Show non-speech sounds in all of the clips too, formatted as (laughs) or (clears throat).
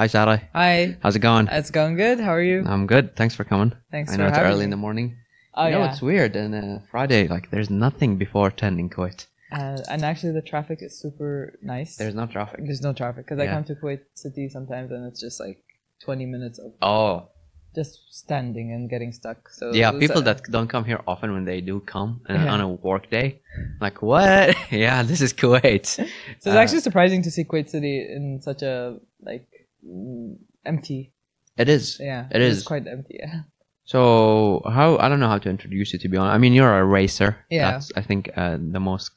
Hi, Sarah. Hi. How's it going? It's going good. How are you? I'm good. Thanks for coming. Thanks I know it's early me. in the morning. Oh you know, yeah. it's weird. And uh, Friday, like, there's nothing before 10 in Kuwait. Uh, and actually, the traffic is super nice. There's no traffic. There's no traffic because I come to Kuwait City sometimes, and it's just like 20 minutes of Oh, just standing and getting stuck. So yeah. People uh, that don't come here often when they do come uh, Yeah. on a work day, like, what? (laughs) yeah, this is Kuwait. (laughs) So it's uh, actually surprising to see Kuwait City in such a like empty. It is. Yeah, It it's is. quite empty. Yeah. So, how, I don't know how to introduce you, to be honest. I mean, you're a racer. Yeah. That's, I think, uh, the most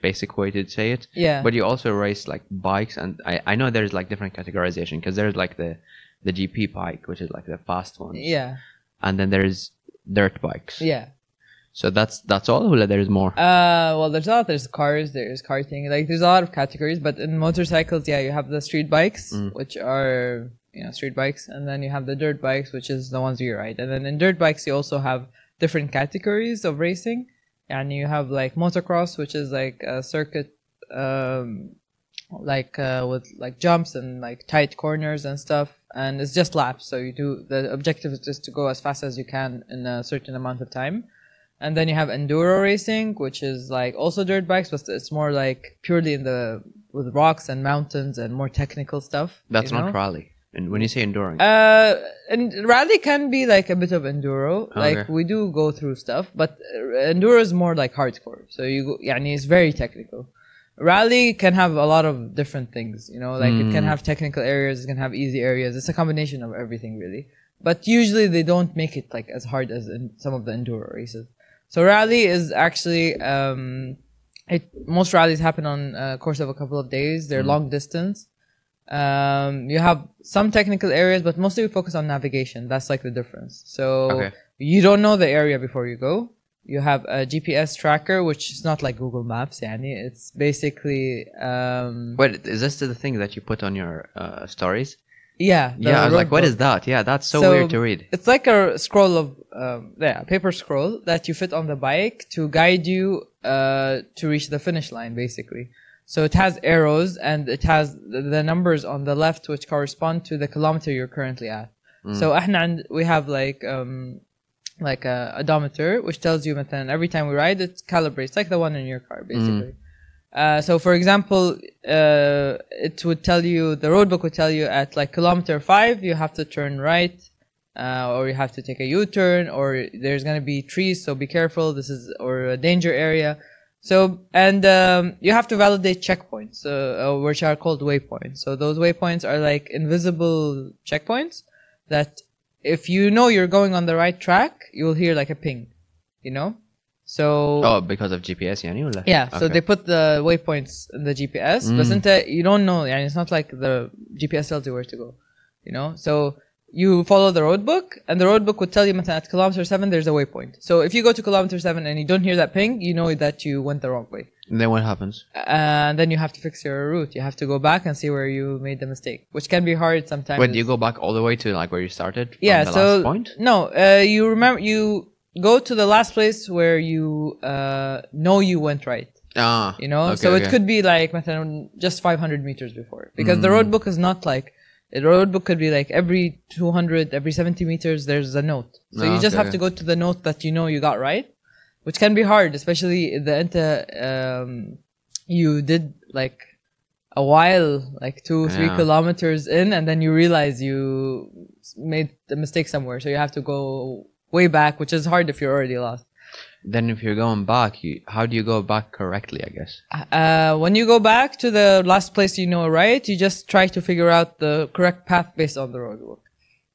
basic way to say it. Yeah. But you also race like bikes, and I, I know there's like different categorization because there's like the the GP bike, which is like the fast one, yeah. and then there's dirt bikes. Yeah. So that's that's all. Or there's more. Uh, well, there's a lot. There's cars. There's karting. Like, there's a lot of categories. But in motorcycles, yeah, you have the street bikes, Mm. which are you know street bikes, and then you have the dirt bikes, which is the ones you ride. And then in dirt bikes, you also have different categories of racing, and you have like motocross, which is like a circuit, um, like uh, with like jumps and like tight corners and stuff. And it's just laps. So you do the objective is just to go as fast as you can in a certain amount of time. And then you have enduro racing, which is like also dirt bikes, but it's more like purely in the with rocks and mountains and more technical stuff. That's not know? rally. And when you say enduring, Uh, and rally can be like a bit of enduro. Like we do go through stuff, but enduro is more like hardcore. So you go, yeah, it's very technical. Rally can have a lot of different things, you know, like it can Mm. have technical areas, it can have easy areas. It's a combination of everything really. But usually they don't make it like as hard as in some of the enduro races. So rally is actually um, it most rallies happen on a course of a couple of days. They're Mm. long distance. Um, you have some technical areas, but mostly we focus on navigation. That's like the difference. So Okay. you don't know the area before you go. You have a GPS tracker, which is not like Google Maps. Yani. It's basically um, wait, is this the thing that you put on your uh, stories? yeah. the yeah, I was like, road what book. is that? Yeah, that's so, So- weird to read. It's like a scroll of um, yeah, a paper scroll that you fit on the bike to guide you uh, to reach the finish line, basically. So it has arrows and it has the, the numbers on the left which correspond to the kilometer you're currently at. So احنا عند- we have like um, like a odometer which tells you مثلا every time we ride it calibrates like the one in your car basically. Uh, so for example, uh, it would tell you the road book would tell you at like kilometer five you have to turn right, uh, or you have to take a U-turn, or there's gonna be trees, so be careful. This is or a danger area. So and um, you have to validate checkpoints, uh, uh, which are called waypoints. So those waypoints are like invisible checkpoints that if you know you're going on the right track, you'll hear like a ping, you know. So Oh, because of GPS, يعني ولا? yeah, so Okay. they put the waypoints in the GPS, but Mm. انت you don't know, يعني it's not like the GPS tells you where to go, you know. So you follow the road book, and the road book would tell you مثلا at kilometer seven there's a waypoint. So if you go to kilometer seven and you don't hear that ping, you know that you went the wrong way, And then what happens? and then you have to fix your route. You have to go back and see where you made the mistake, which can be hard sometimes. Wait, do you go back all the way to like where you started? From yeah the so last point? no uh, you remember you go to the last place where you uh, know you went right. Ah, you know, okay, so it could be like just 500 meters before because mm. the roadbook is not like the roadbook. could be like every 200, every 70 meters there's a note. So ah, you just okay, have to go to the note that you know you got right, which can be hard, especially the enta uh, um, you did like a while, like two, three yeah. kilometers in, and then you realize you made a mistake somewhere, so you have to go way back, which is hard if you're already lost. Then, if you're going back, you, how do you go back correctly? I guess. Uh, uh, when you go back to the last place you know, right? You just try to figure out the correct path based on the roadbook.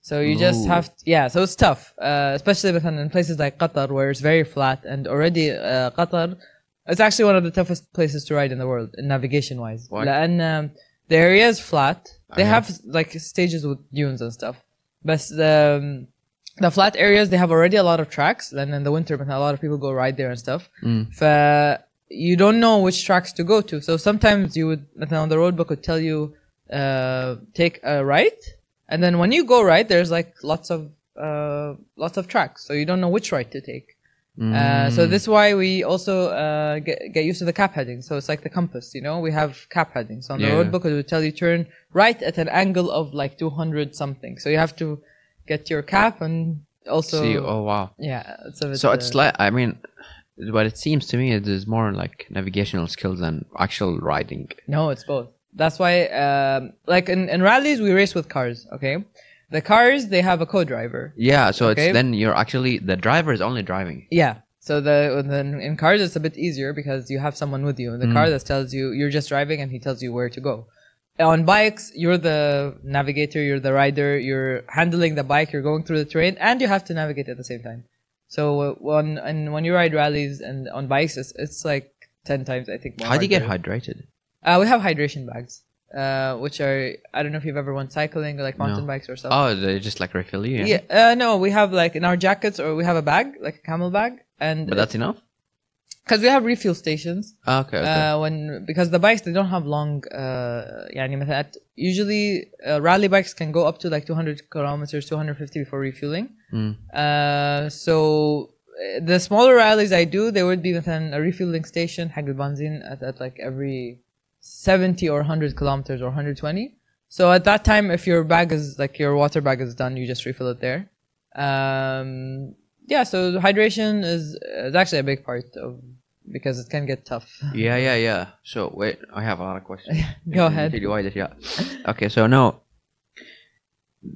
So you Ooh. just have, to, yeah. So it's tough, uh, especially in places like Qatar where it's very flat, and already uh, Qatar, it's actually one of the toughest places to ride in the world, navigation wise. And um, the area is flat. They uh-huh. have like stages with dunes and stuff, but um, the flat areas they have already a lot of tracks and in the winter a lot of people go ride there and stuff. Mm. Uh, you don't know which tracks to go to. So sometimes you would on the road book would tell you uh, take a right and then when you go right there's like lots of uh, lots of tracks. So you don't know which right to take. Uh, so mm. this is why we also uh, get, get used to the cap heading. So it's like the compass you know? We have cap headings. On the yeah. road book it would tell you turn right at an angle of like 200 something. So you have to get your cap and also, See, oh wow. yeah, it's So it's uh, like I mean, what it seems to me it is more like navigational skills than actual riding. No, it's both. That's why, um, like in, in rallies, we race with cars. Okay, the cars they have a co-driver. Yeah, so Okay. it's then you're actually the driver is only driving. Yeah. So the then in cars it's a bit easier because you have someone with you in the Mm. car that tells you you're just driving and he tells you where to go. On bikes, you're the navigator, you're the rider, you're handling the bike, you're going through the terrain, and you have to navigate at the same time. So uh, when and when you ride rallies and on bikes, it's, it's like ten times I think. More How do you get hydrated? Uh, we have hydration bags, uh, which are I don't know if you've ever went cycling or like mountain No. bikes or something. Oh, they just like refill you. yeah. Uh, no, we have like in our jackets or we have a bag like a camel bag, and But that's enough because we have refuel stations. Ah, Okay. okay. Uh, when because the bikes they don't have long. Uh, يعني مثلا at- usually uh, rally bikes can go up to like 200 kilometers, 250 before refueling. Mm. Uh, so uh, the smaller rallies I do, there would be مثلا a refueling station حق البنزين at, at like every 70 or 100 kilometers or 120. So at that time, if your bag is like your water bag is done, you just refill it there. Um, yeah, so hydration is, is actually a big part of because it can get tough. Yeah, yeah, yeah. So wait, I have a lot of questions. (laughs) Go ahead. Tell you why yeah. Okay, so now,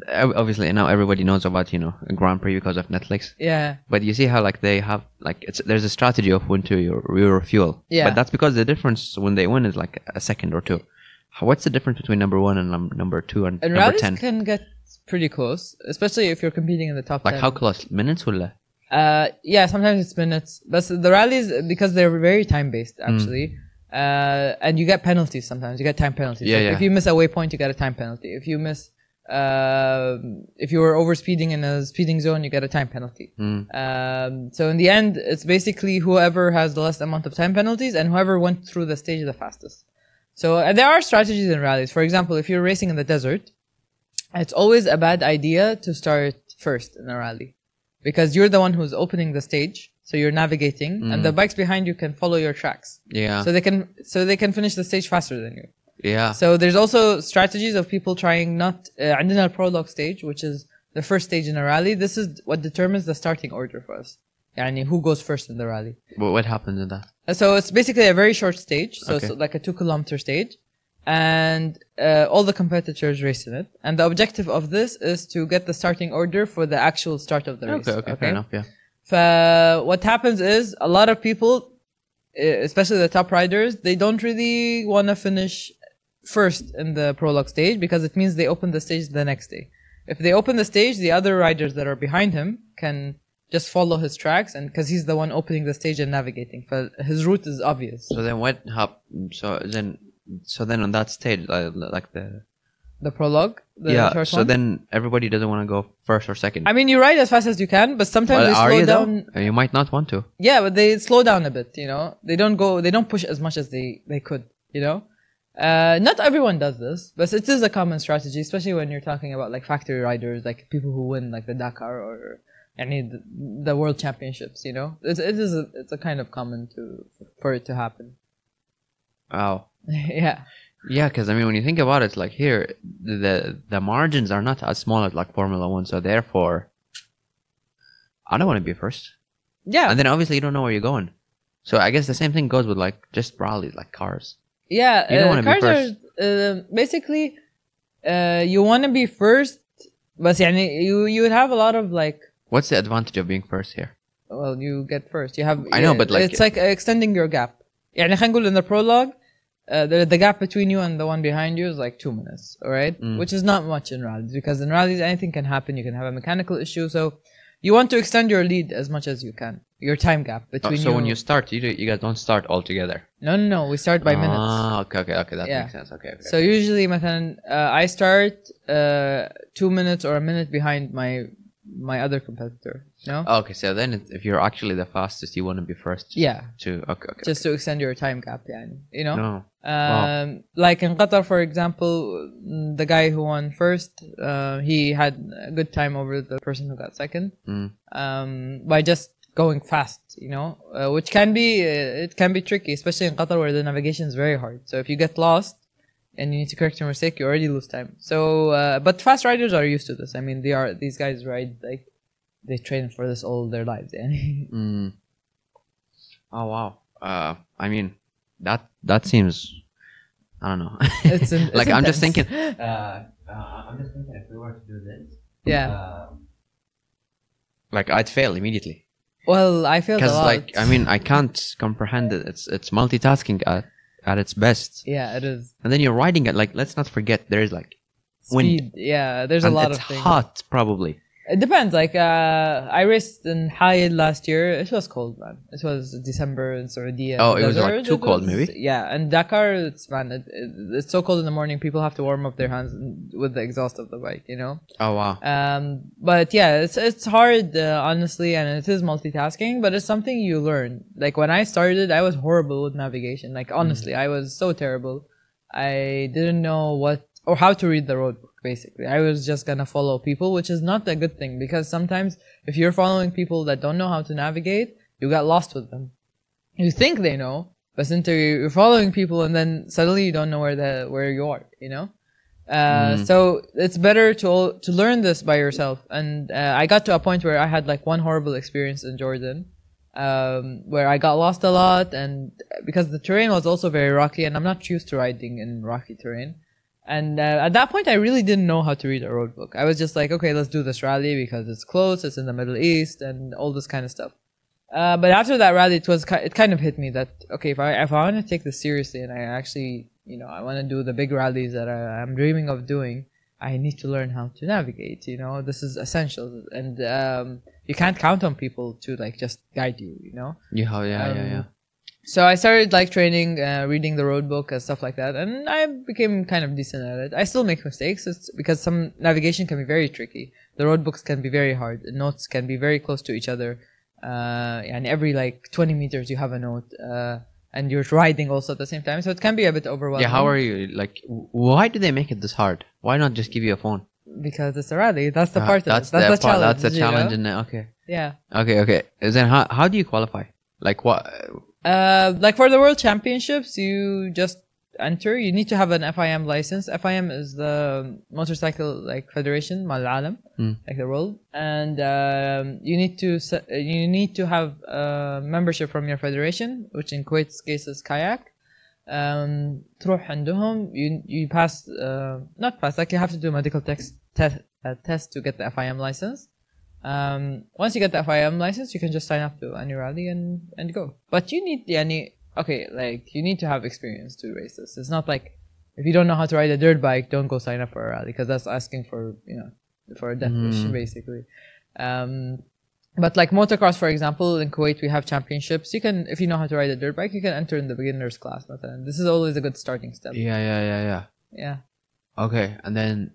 obviously now everybody knows about you know Grand Prix because of Netflix. Yeah, But you see how like they have like it's there's a strategy of when to your your fuel. Yeah. But that's because the difference when they win is like a second or two. What's the difference between number one and num- number two and, and number ten? can get pretty close, especially if you're competing in the top Like 10. how close? Minutes or Uh, yeah, sometimes it's minutes, but the rallies because they're very time based Hmm. actually, uh, and you get penalties sometimes. You get time penalties. Yeah, Like, yeah. If you miss a waypoint, you get a time penalty. If you miss, uh, if you were over speeding in a speeding zone, you get a time penalty. Mm. Um, so in the end, it's basically whoever has the less amount of time penalties and whoever went through the stage the fastest. So uh, there are strategies in rallies. For example, if you're racing in the desert, it's always a bad idea to start first in a rally because you're the one who's opening the stage, so you're navigating, and the bikes behind you can follow your tracks, Yeah. so they can so they can finish the stage faster than you. yeah. So there's also strategies of people trying not uh, عندنا a prologue stage, which is the first stage in a rally. This is what determines the starting order for us. يعني who goes first in the rally. But what happens in that? Uh, So it's basically a very short stage, so Okay. it's like a two kilometer stage, and uh, all the competitors race in it. And the objective of this is to get the starting order for the actual start of the race. Okay, okay, fair enough. Yeah. So what happens is a lot of people, especially the top riders, they don't really want to finish first in the prologue stage because it means they open the stage the next day. If they open the stage, the other riders that are behind him can just follow his tracks, and because he's the one opening the stage and navigating, but his route is obvious. So then what hap- So then, so then on that stage, uh, like the The prologue, the yeah. So one. then everybody doesn't want to go first or second. I mean, you ride as fast as you can, but sometimes Well, they slow you down. though? You might not want to. Yeah, but they slow down a bit, you know. They don't go they don't push as much as they they could, you know. Uh, not everyone does this, but it is a common strategy, especially when you're talking about like factory riders, like people who win like the Dakar or any the, the world championships, you know. It's, it is a, it's a kind of common to for it to happen. Wow. (laughs) yeah. Yeah, because I mean, when you think about it, like here, the the margins are not as small as like Formula One, so therefore, I don't want to be first. Yeah. And then obviously you don't know where you're going. So I guess the same thing goes with like just rallies, like cars. Yeah, You don't uh, wanna be cars are uh, basically uh, you want to be first, but يعني you you would have a lot of like What's the advantage of being first here? well you get first. You have I know, yeah, but, like- it's like extending your gap. يعني خلينا نقول in the prologue, uh, the the gap between you and the one behind you is like two minutes, all right, Mm. which is not much in rallies because in rallies anything can happen. You can have a mechanical issue, so you want to extend your lead as much as you can. Your time gap Oh, between so you. when you start, you do, you guys don't start all together. no no no, we start by minutes. Ah, okay, okay, okay. That Yeah. makes sense. Okay, okay. So usually مثلا uh, I start uh, two minutes or a minute behind my my other competitor. No. Oh, okay, so then if you're actually the fastest, you want to be first. Yeah. To okay, okay. Just to extend your time gap, yeah. You know. No. Um, wow. Like in Qatar, for example, the guy who won first, uh, he had a good time over the person who got second. Mm. Um, by just going fast, you know, uh, which can be uh, it can be tricky, especially in Qatar where the navigation is very hard. So if you get lost and you need to correct your mistake, you already lose time. So, uh, but fast riders are used to this. I mean, they are these guys ride like they train for this all their lives. And (laughs) mm. Oh wow. Uh, I mean, that that seems. I don't know. It's, (laughs) like it's I'm just thinking. Uh, uh, I'm just thinking if we were to do this. Yeah. Uh, like I'd fail immediately. Well, I failed because like I mean I can't comprehend it. It's it's multitasking at at its best, yeah, it is and then you're riding it. Like let's not forget there is like Wind. speed. Yeah, there's a and lot it's of things. hot probably. It depends. Like uh, I raced in Hayat last year. It was cold, man. It was December in Saudi. Oh, it was, like, too cold, maybe? Yeah, and Dakar, it's man, it, it, it's so cold in the morning. People have to warm up their hands with the exhaust of the bike. You know. Oh wow. Um, but yeah, it's it's hard, uh, honestly, and it is multitasking. But it's something you learn. Like when I started, I was horrible with navigation. Like honestly, I was so terrible. I didn't know what or how to read the road book. Basically, I was just gonna follow people, which is not a good thing because sometimes if you're following people that don't know how to navigate, you get lost with them. You think they know, but since you're you're following people and then suddenly you don't know where the where you are. You know. Uh, Mm. So it's better to to learn this by yourself. And uh, I got to a point where I had like one horrible experience in Jordan, um, where I got lost a lot, and because the terrain was also very rocky, and I'm not used to riding in rocky terrain. And uh, at that point, I really didn't know how to read a road book. I was just like, okay, let's do this rally because it's close, it's in the Middle East, and all this kind of stuff. Uh, but after that rally, it was it kind of hit me that okay, if I if I want to take this seriously and I actually you know I want to do the big rallies that I, I'm dreaming of doing, I need to learn how to navigate. You know, this is essential, and um, you can't count on people to like just guide you. You know. Yeah, yeah, yeah, Um, yeah. So I started like training, uh, reading the road book and stuff like that, and I became kind of decent at it. I still make mistakes it's because some navigation can be very tricky. The road books can be very hard. The notes can be very close to each other, uh, and every like 20 meters you have a note, uh, and you're riding also at the same time, so it can be a bit overwhelming. Yeah, how are you? Like, why do they make it this hard? Why not just give you a phone? Because it's a rally. That's the Uh, part. that's of it. That's the, part- challenge. That's the you know? challenge. And okay, Yeah. okay, okay. And Then how how do you qualify? Like what? Uh, like for the world championships, you just enter. You need to have an FIM license. FIM is the motorcycle like federation, Mal Alam, Hmm. like the world, and um, you need to se- you need to have uh, membership from your federation, which in Kuwait's case is kayak. Um, تروح عندهم you you pass uh, not pass like you have to do a medical text test uh, test to get the FIM license. um, once you get that FIM license, you can just sign up to any rally and, and go. But you need the any okay, like you need to have experience to race this. It's not like if you don't know how to ride a dirt bike, don't go sign up for a rally because that's asking for you know for a death mm. basically. Um, but like motocross, for example, in Kuwait we have championships. You can, if you know how to ride a dirt bike, you can enter in the beginners class. This is always a good starting step. Yeah, yeah, yeah, yeah. Yeah. Okay, and then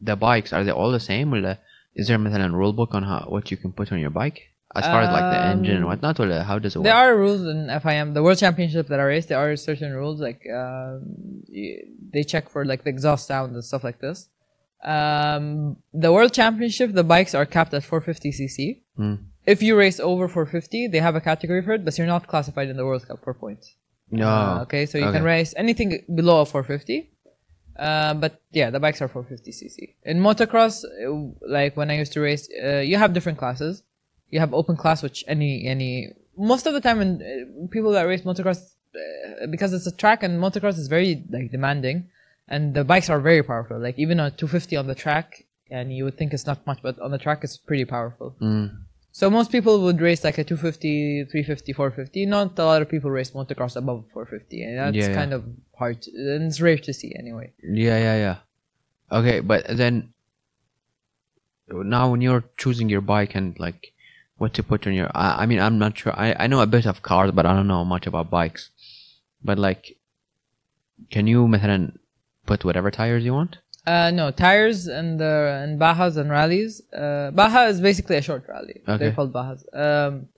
the bikes are they all the same or the is there مثلا rule book on how what you can put on your bike as far as like the engine and Um, whatnot? Or how does it work? There are rules in FIM. The World Championship that I race, there are certain rules like um, y- they check for like the exhaust sound and stuff like this. Um, the World Championship, the bikes are capped at 450 cc. Hmm. If you race over 450, they have a category for it, but you're not classified in the World Cup for points. No. Uh, okay, so you can okay. race anything below a 450. uh, but yeah, the bikes are 450 cc. In motocross, uh, like when I used to race, uh, you have different classes. You have open class, which any any most of the time when uh, people that race motocross, uh, because it's a track and motocross is very like demanding, and the bikes are very powerful. Like even a 250 on the track, and you would think it's not much, but on the track it's pretty powerful. Mm. So most people would race like a 250, 350, 450. Not a lot of people race motocross above 450, and that's Yeah, yeah. kind of hard. To, and it's rare to see anyway. Yeah, yeah, yeah. Okay, but then now when you're choosing your bike and like what to put on your, I, I mean, I'm not sure. I, I know a bit of cars, but I don't know much about bikes. But like, can you مثلا put whatever tires you want? Uh, no tires and the and Bajas and rallies. Uh, Baja is basically a short rally. Okay. They're called Bajas. Um,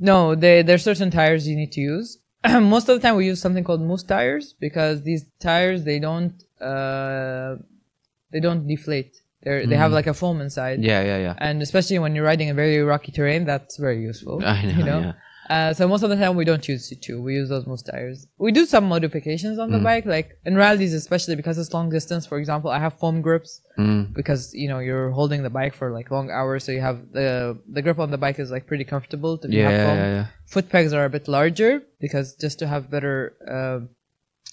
no, they there's certain tires you need to use. (clears throat) Most of the time we use something called mousse tires because these tires they don't uh, they don't deflate. They're, They have like a foam inside. Yeah, yeah, yeah. And especially when you're riding a very rocky terrain, that's very useful. I know, (laughs) You know? yeah. Uh, so most of the time we don't use C2. We use those mousse tires. We do some modifications on the Mm. bike, like in rallies, especially because it's long distance. For example, I have foam grips Mm. because you know you're holding the bike for like long hours, so you have the the grip on the bike is like pretty comfortable to Yeah, have foam. yeah, yeah. Foot pegs are a bit larger because just to have better uh,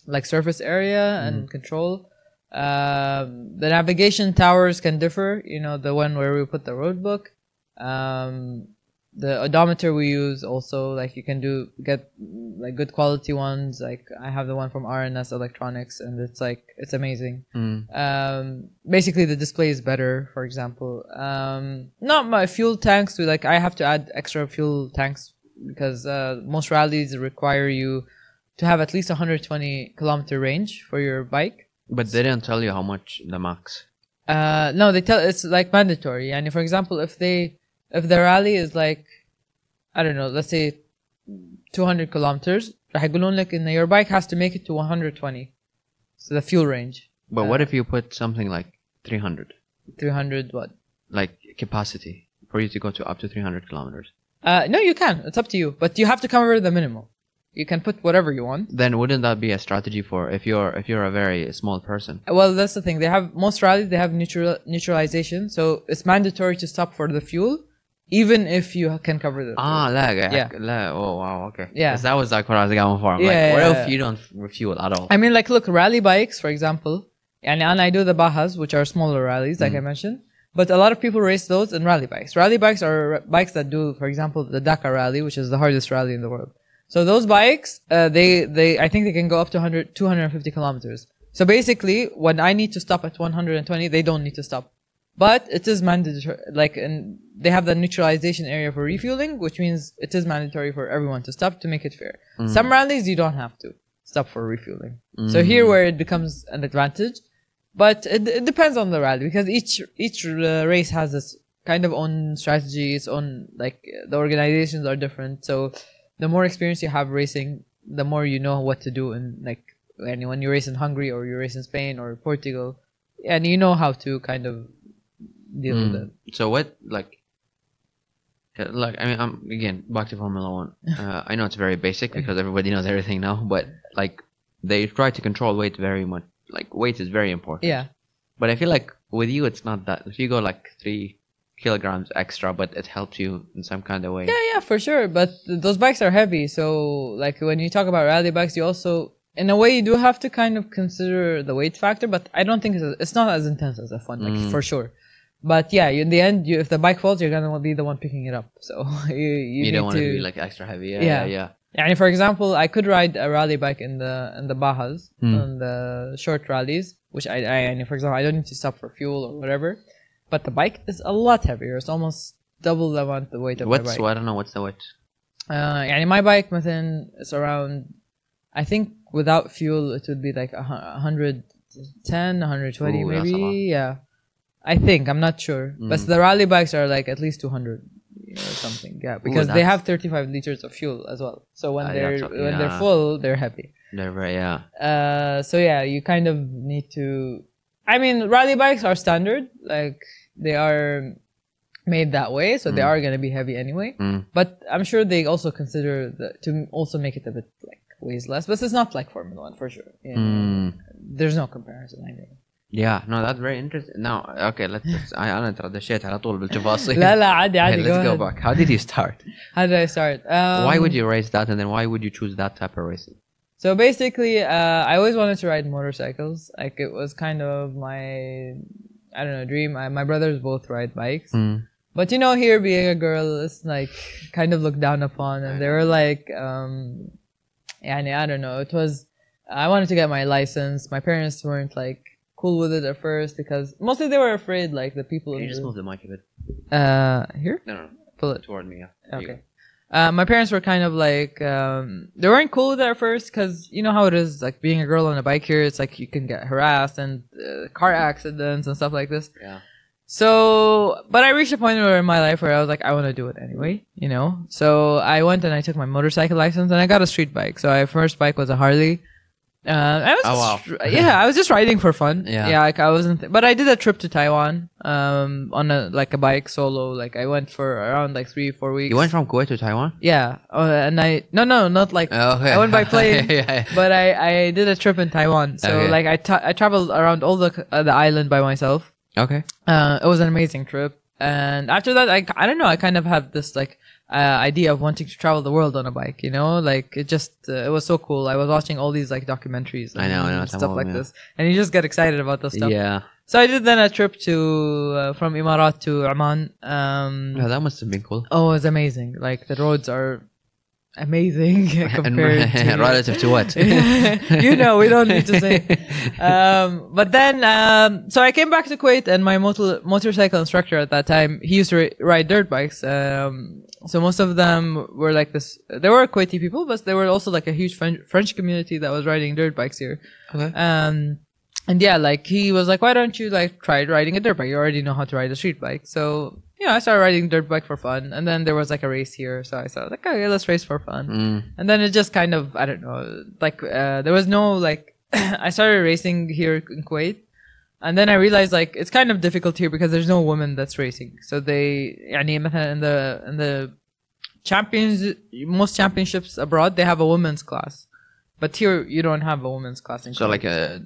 like surface area and control. Um, the navigation towers can differ. You know, the one where we put the road book. Um, the odometer we use also like you can do get like good quality ones. Like I have the one from RNS Electronics, and it's like it's amazing Mm. um, basically the display is better for example um, not my fuel tanks we like i have to add extra fuel tanks because uh, most rallies require you to have at least 120 kilometer range for your bike But they didn't tell you how much the max. uh, no they tell it's like mandatory and for example if they if the rally is like i don't know let's say 200 kilometers راح يقولون لك ان your bike has to make it to 120 so the fuel range But what if you put something like 300, 300 what like capacity, for you to go to up to 300 kilometers? Uh, no, you can. It's up to you, but you have to cover the minimum. You can put whatever you want. Then wouldn't that be a strategy for if you're if you're a very small person? Well, that's the thing. They have most rallies. They have neutral neutralization, so it's mandatory to stop for the fuel, even if you can cover the ah like eh? yeah. Like oh wow okay. Yeah. That was like what I was going for. I'm yeah, like what yeah, if you don't refuel at all? I mean like look rally bikes for example and, and I do the Bajas which are smaller rallies like mm. I mm-hmm. mentioned but a lot of people race those in rally bikes. Rally bikes are bikes that do for example the Dakar rally which is the hardest rally in the world. So those bikes uh, they they I think they can go up to 100 250 kilometers. So basically when I need to stop at 120 they don't need to stop. But it is mandatory, like, and they have the neutralization area for refueling, which means it is mandatory for everyone to stop to make it fair. Some rallies you don't have to stop for refueling. So here where it becomes an advantage, but it, it depends on the rally because each each uh, race has its kind of own strategy, its own like the organizations are different. So the more experience you have racing, the more you know what to do and like when you race in Hungary or you race in Spain or Portugal, and you know how to kind of deal with it. So what like uh, like I mean I'm again back to Formula One. (laughs) Uh, I know it's very basic because everybody knows everything now, but like they try to control weight very much. Like weight is very important. Yeah. But I feel like with you it's not that. If you go like three kilograms extra, but it helps you in some kind of way. Yeah, yeah, for sure. But th- those bikes are heavy, so like when you talk about rally bikes, you also, in a way, you do have to kind of consider the weight factor. But I don't think it's, it's not as intense as a fun, like for sure But yeah, you, in the end, you, if the bike falls, you're gonna be the one picking it up. So (laughs) you you, You, need don't want to, to be like extra heavy. Yeah, Yeah. yeah, yeah. And for example, I could ride a rally bike in the in the Bajas, Hmm. on the short rallies, which I, I and for example, I don't need to stop for fuel or whatever. But the bike is a lot heavier. It's almost double the amount the weight of my What's bike. I don't know what's the weight. Uh, يعني my bike مثلا is around I think without fuel it would be like a hu- 110 120 Ooh, that's a lot. maybe yeah I think I'm not sure but Mm. the rally bikes are like at least 200 or something yeah because they have 35 liters of fuel as well so when Ah, they're that's- when they're full they're heavy They're very yeah. uh, so yeah, you kind of need to. I mean, rally bikes are standard, like they are made that way, so they are gonna be heavy anyway. Mm. But I'm sure they also consider the, to also make it a bit like weighs less, but it's not like Formula One for sure. Yeah. Mm. There's no comparison. I think. Yeah, no, that's very interesting. Now, okay, let's. let's I أنا ترى دشيت على طول بالتفاصيل. لا لا عادي Okay, عادي. let's go go ahead. back. How did you start? How did I start? Um, why would you race that, and then why would you choose that type of racing? So basically, uh, I always wanted to ride motorcycles. Like it was kind of my, I don't know, dream. I, my brothers both ride bikes. Mm. But you know, here being a girl is like kind of looked down upon, and they were like, um, yani, I don't know. It was, I wanted to get my license. My parents weren't like cool with it at first because mostly they were afraid, like the people. Can you just move the mic a bit? uh, here, No, no, no. pull it. Toward me, yeah. Okay. Uh, my parents were kind of like um, they weren't cool with it at first because you know how it is like being a girl on a bike here it's like you can get harassed and uh, car accidents and stuff like this. Yeah. so but i reached a point where in my life where i was like i want to do it anyway you know so i went and i took my motorcycle license and i got a street bike so my first bike was a harley Uh, I was Oh, just, wow. yeah, I was just riding for fun. (laughs) Yeah. yeah, like I wasn't, but I did a trip to Taiwan, um, on a like a bike solo. Like I went for around like three, four weeks. You went from Kuwait to Taiwan? Yeah, uh, and I no no not like Oh, okay. I went by (laughs) plane, Yeah, yeah. but I I did a trip in Taiwan. So Okay. like I ta- I traveled around all the uh, the island by myself. Okay. Uh, it was an amazing trip, and after that, I I don't know. I kind of have this like uh, idea of wanting to travel the world on a bike. You know, like it just uh, it was so cool. I was watching all these like documentaries. I know, I know, and stuff like yeah. this, and you just get excited about this stuff. Yeah. So I did then a trip to uh, from Emirat to Oman. Um, Oh, that must have been cool. Oh, it's amazing. Like the roads are amazing (laughs) (laughs) compared (laughs) to relative to what? you know, we don't need to say. Um, but then, um, so I came back to Kuwait, and my motor- motorcycle instructor at that time, he used to ride dirt bikes. Um, so most of them were like this. There were Kuwaiti people, but there were also like a huge French, French community that was riding dirt bikes here. Okay Um, and yeah, like he was like, why don't you like try riding a dirt bike? You already know how to ride a street bike. So, you know, I started riding dirt bike for fun. And then there was like a race here. So I started like, okay, let's race for fun. Mm. And then it just kind of, I don't know, like, uh, there was no like, (clears throat) I started racing here in Kuwait. And then I realized like it's kind of difficult here because there's no woman that's racing. So they, يعني مثلا in the in the champions, most championships abroad they have a women's class, But here you don't have a women's class. In so college. like a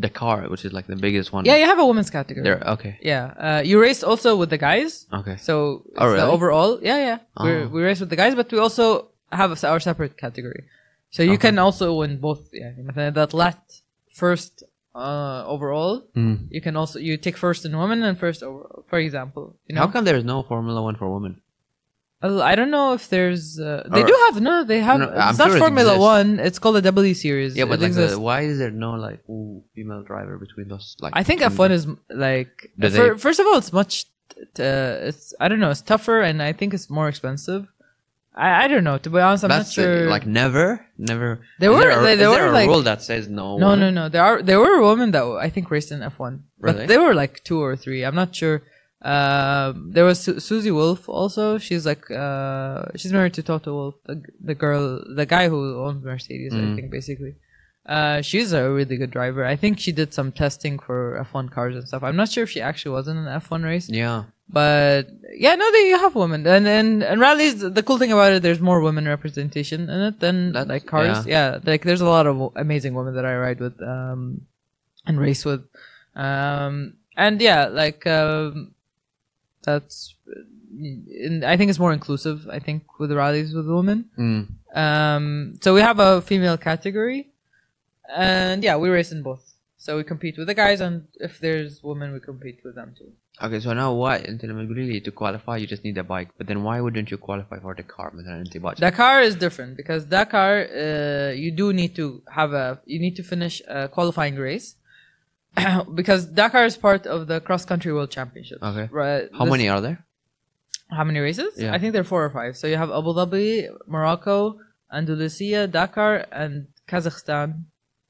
Dakar, which is like the biggest one. Yeah, you have a women's category. There, okay. Yeah, uh, you race also with the guys. Okay. So oh, really? overall, yeah, yeah, oh. we race with the guys, but we also have our separate category. So you okay. can also win both. Yeah, that last first uh, overall, mm. you can also you take first in women and first overall, for example. You know? How come there is no Formula One for women? Uh, I don't know if there's. Uh, they Or- do have no. They have. No, it's not sure Formula exists. One. It's called the W Series. Yeah, but like, the, why is there no like ooh, female driver between those? Like, I think two- F1 is like they- first of all, it's much. Uh, it's I don't know. It's tougher, and I think it's more expensive. I, I don't know. To be honest, I'm That's not uh, sure. like never, never. There were- there a, there there were, a like- rule that says no. no, one? no, no. There are there were women that I think raced in F1, Really? but they were like two or three. I'm not sure. Um, there was Su- Susie Wolff also. She's like uh, she's married to Toto Wolff, the, the girl, the guy who owns Mercedes. I Mm. think basically. Uh, she's a really good driver. I think she did some testing for F1 cars and stuff. I'm not sure if she actually was in an F1 race, Yeah. but yeah, no, they you have women, and and and rallies. The cool thing about it, there's more women representation in it than That's- like cars. Yeah. like there's a lot of amazing women that I ride with, um, and race with, um, and yeah, like um, that's I think it's more inclusive. I think with rallies with women. Mm. Um, so we have a female category, and yeah, we race in both. So we compete with the guys, and if there's women, we compete with them too. Okay, so now why really to qualify you just need a bike, but then why wouldn't you qualify for the car with car is different because the uh, you do need to have a you need to finish a qualifying race (clears throat) because Dakar is part of the cross country world Championship. Okay. Right. how this- many are there How many races? Yeah. I think there are four or five. So you have Abu Dhabi, Morocco, Andalusia, Dakar, and Kazakhstan.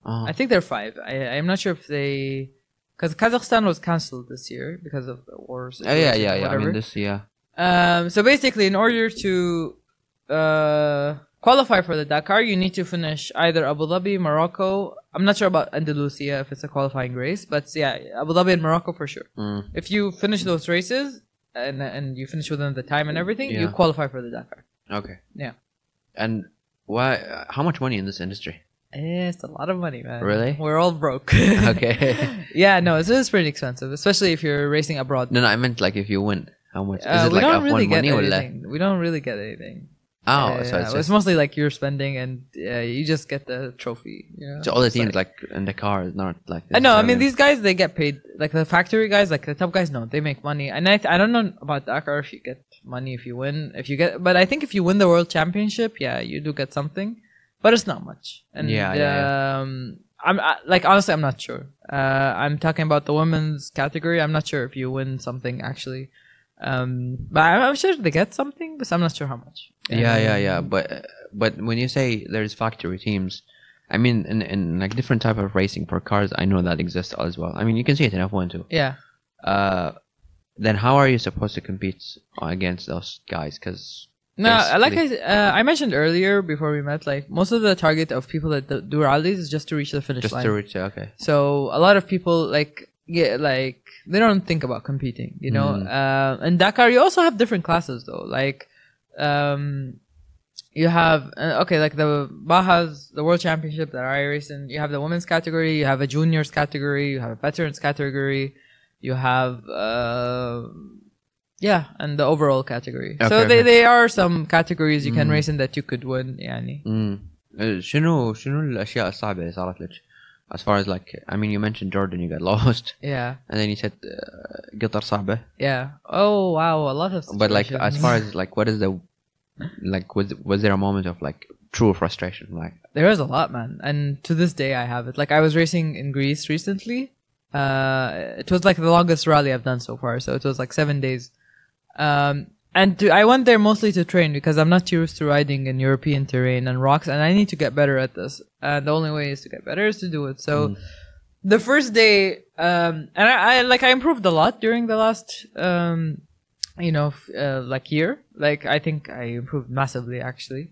oh. I think there are five. I, I'm not sure if they, because Kazakhstan was cancelled this year because of the wars. oh, yeah yeah yeah I mean this yeah Um, so basically, in order to uh, qualify for the Dakar, you need to finish either Abu Dhabi, Morocco. I'm not sure about Andalusia if it's a qualifying race, but yeah, Abu Dhabi and Morocco for sure. mm. If you finish those races and and you finish within the time and everything, you qualify for the Dakar. okay Yeah. and why how much money in this industry Eh, It's a lot of money, man. Really? We're all broke. (laughs) okay (laughs) yeah, no, it's, it's pretty expensive, especially if you're racing abroad. no no I meant like if you win how much is Uh, it we like don't F1 really get money or less. We don't really get anything. Oh Yeah, so yeah, it's it's, mostly like you're spending and uh, you just get the trophy. You know? so all the teams like- like in the car is not like I know. I mean, these guys they get paid. Like the factory guys, like the top guys, no, they make money. And I, I don't know about Dakar if you get money if you win. If you get, but I think if you win the world championship, yeah, you do get something, but it's not much. And Yeah, yeah, um, I'm I, like honestly, I'm not sure. Uh, I'm talking about the women's category. I'm not sure if you win something actually. Um, but I'm, I'm sure they get something, but I'm not sure how much. Yeah yeah yeah but but when you say there's factory teams i mean in, in like different type of racing for cars i know that exists as well i mean you can see it in f1 too Yeah. uh then how are you supposed to compete against those guys because No, like. I, uh, I mentioned earlier before we met, like most of the target of people that do- rallies is just to reach the finish just line. to reach. Okay. So a lot of people like get like they don't think about competing, you know. Mm. Uh, in Dakar, you also have different classes though. Like, um, you have uh, okay, like the Bajas, the World Championship that I race in. You have the women's category, you have a juniors category, you have a veterans category, you have uh, yeah, and the overall category. so Okay, they okay. they are some categories you can Mm. race in that you could win. يعني. Mm. Uh, شنو شنو الاشياء الصعبه اللي صارت لك as far as like I mean you mentioned Jordan you got (laughs) lost Yeah, and then you said uh, قطر صعبة yeah. Oh wow, a lot of. but like as situations. far as (laughs) like what is the like was was there a moment of like true frustration like There is a lot, man. And to this day, I have it. Like, I was racing in Greece recently. Uh, it was like the longest rally I've done so far. So it was like seven days. Um, and to, I went there mostly to train because I'm not used to riding in European terrain and rocks, and I need to get better at this. And the only way is to get better is to do it. So the first day, um, and I, I like I improved a lot during the last, um, you know, f- uh, like year. Like I think I improved massively actually.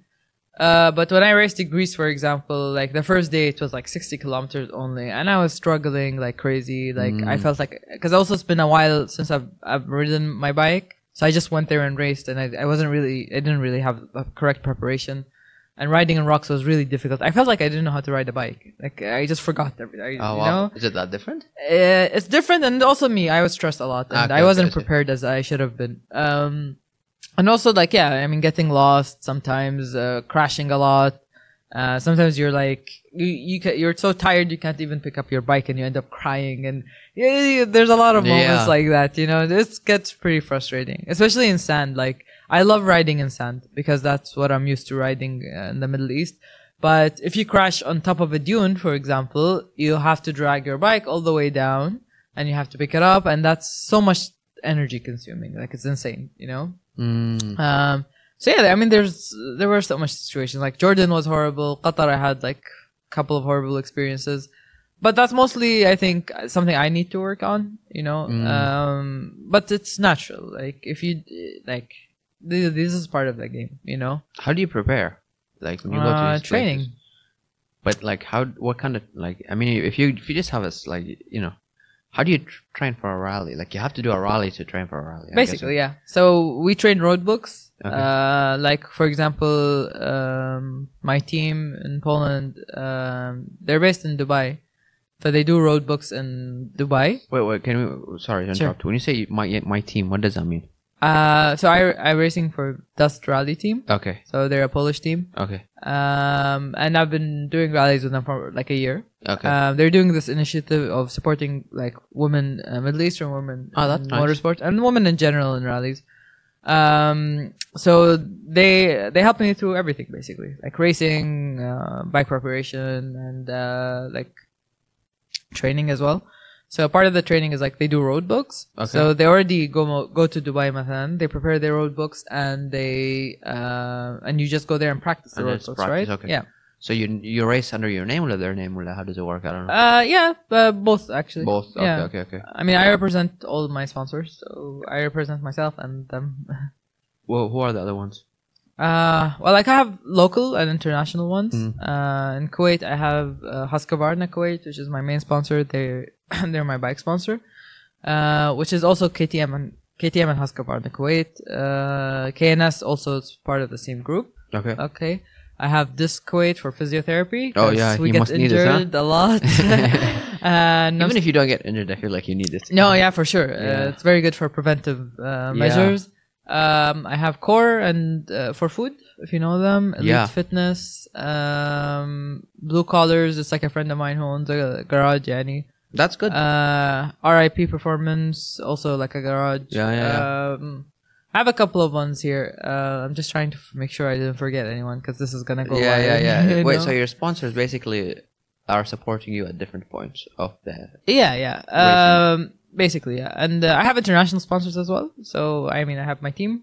Uh, but when I raced in Greece, for example, like the first day it was like 60 kilometers only, and I was struggling like crazy. Like I felt like because also it's been a while since I've I've ridden my bike, so I just went there and raced, and I I wasn't really I didn't really have a correct preparation, and riding in rocks was really difficult. I felt like I didn't know how to ride a bike. Like I just forgot everything. oh you wow know, is it that different uh, it's different and also me i was stressed a lot and Okay, i wasn't okay. prepared as i should have been um and also like yeah i mean getting lost sometimes uh, crashing a lot uh, sometimes you're like you, you ca- you're so tired you can't even pick up your bike and you end up crying and yeah, there's a lot of moments Yeah. like that you know this gets pretty frustrating especially in sand like i love riding in sand because that's what i'm used to riding uh, in the middle east but if you crash on top of a dune, for example, you have to drag your bike all the way down and you have to pick it up. And that's so much energy consuming. Like it's insane, you know? mm. Um, so yeah, I mean, there's, there were so much situations like Jordan was horrible. Qatar, I had like a couple of horrible experiences, but that's mostly, I think, something I need to work on, you know? Mm. Um, but it's natural. Like if you, like, this, this is part of the game, you know? how do you prepare like when you go to Uh, training. places? but like how what kind of like I mean if you if you just have us like you know how do you tr- train for a rally like you have to do a rally to train for a rally I. Basically, yeah. So we train road books. Okay. Uh, like for example, um, my team in Poland, um, they're based in Dubai, so they do road books in Dubai. wait wait can we sorry to Sure. interrupt when you say my my team what does that mean Uh, so I I racing for Duust Rally team. okay So they're a Polish team. okay Um, and I've been doing rallies with them for like a year. okay Um, they're doing this initiative of supporting like women, uh, Middle Eastern women Oh, in nice. motorsports and women in general in rallies. Um, so they they helped me through everything basically, like racing, uh, bike preparation, and uh, like training as well. So part of the training is like they do road books. Okay. So they already go go to Dubai Mathan. They prepare their road books and they uh, and you just go there and practice the and road books, practice, right? Okay. Yeah so you you race under your name or their name or how does it work I don't know Uh, yeah, uh, both actually. both okay yeah. okay okay I mean, I represent all my sponsors, so I represent myself and them. (laughs) well who are the other ones Uh, well, like I have local and international ones. Mm. Uh, in Kuwait, I have uh, Husqvarna Kuwait, which is my main sponsor. They're (coughs) they're my bike sponsor, uh, which is also KTM and KTM and Husqvarna Kuwait. Uh, KNS also is part of the same group. okay Okay. I have this Kuwait for physiotherapy. Oh yeah, we you get must need it, huh? injured a lot. I'm (laughs) (laughs) even if you don't get injured I feel like you need it no, yeah, for sure. Yeah. Uh, it's very good for preventive uh, measures. Um, I have Core and uh, for food, if you know them. Elite Yeah. Fitness, um, Blue Collars. It's like a friend of mine who owns a garage, Yani. that's good Uh, RIP Performance, also like a garage. Yeah, yeah, Um, I have a couple of ones here. Uh, I'm just trying to f- make sure I didn't forget anyone because this is gonna go. yeah, yeah, yeah. (laughs) you Wait, so your sponsors basically are supporting you at different points of the. Yeah, yeah. Um, basically, yeah. And uh, I have international sponsors as well. So I mean, I have my team,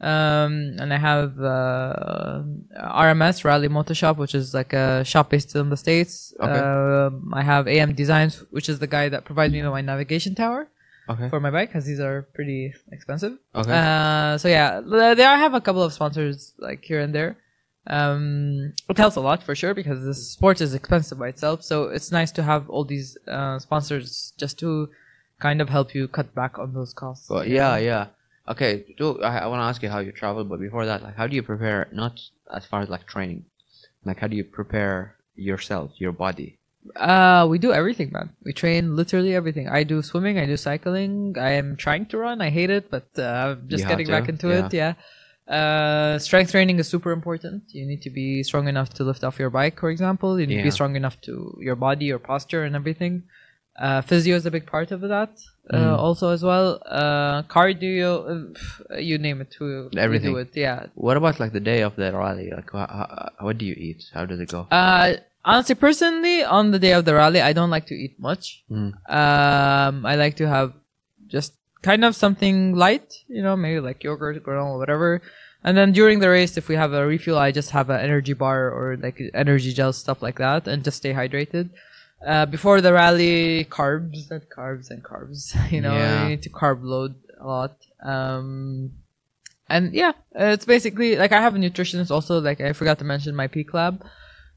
um, and I have uh, RMS Rally Moto Shop, which is like a shop based in the states. Okay. Um, I have AM Designs, which is the guy that provides me with my navigation tower. Okay. for my bike because these are pretty expensive. Okay. Uh, so yeah, th- there I have a couple of sponsors like here and there. Um, it helps a lot for sure because the sport is expensive by itself. So it's nice to have all these uh, sponsors just to kind of help you cut back on those costs. But yeah, yeah. Okay. Do I, I want to ask you how you travel, but before that, like, how do you prepare? Not as far as like training, like how do you prepare yourself, your body? Uh, we do everything, man. We train literally everything. I do swimming. I do cycling. I am trying to run. I hate it, but uh, I'm just You getting back into it. Yeah. Uh, strength training is super important. You need to be strong enough to lift off your bike, for example. You need to be strong enough to your body, your posture, and everything. Uh, physio is a big part of that, uh, Mm. also as well. Uh, cardio, uh, pff, you name it. We Everything. do it. Yeah, What about like the day of the rally? Like, how, what do you eat? How does it go? Honestly, personally, on the day of the rally, I don't like to eat much. Mm. Um, I like to have just kind of something light, you know, maybe like yogurt, granola, whatever. And then during the race, if we have a refuel, I just have an energy bar or like energy gel, stuff like that, and just stay hydrated. Uh, before the rally, carbs and carbs and carbs. (laughs) You know, Yeah. you need to carb load a lot. Um, and yeah, it's basically like I have a nutritionist also. Like I forgot to mention my Peak Lab.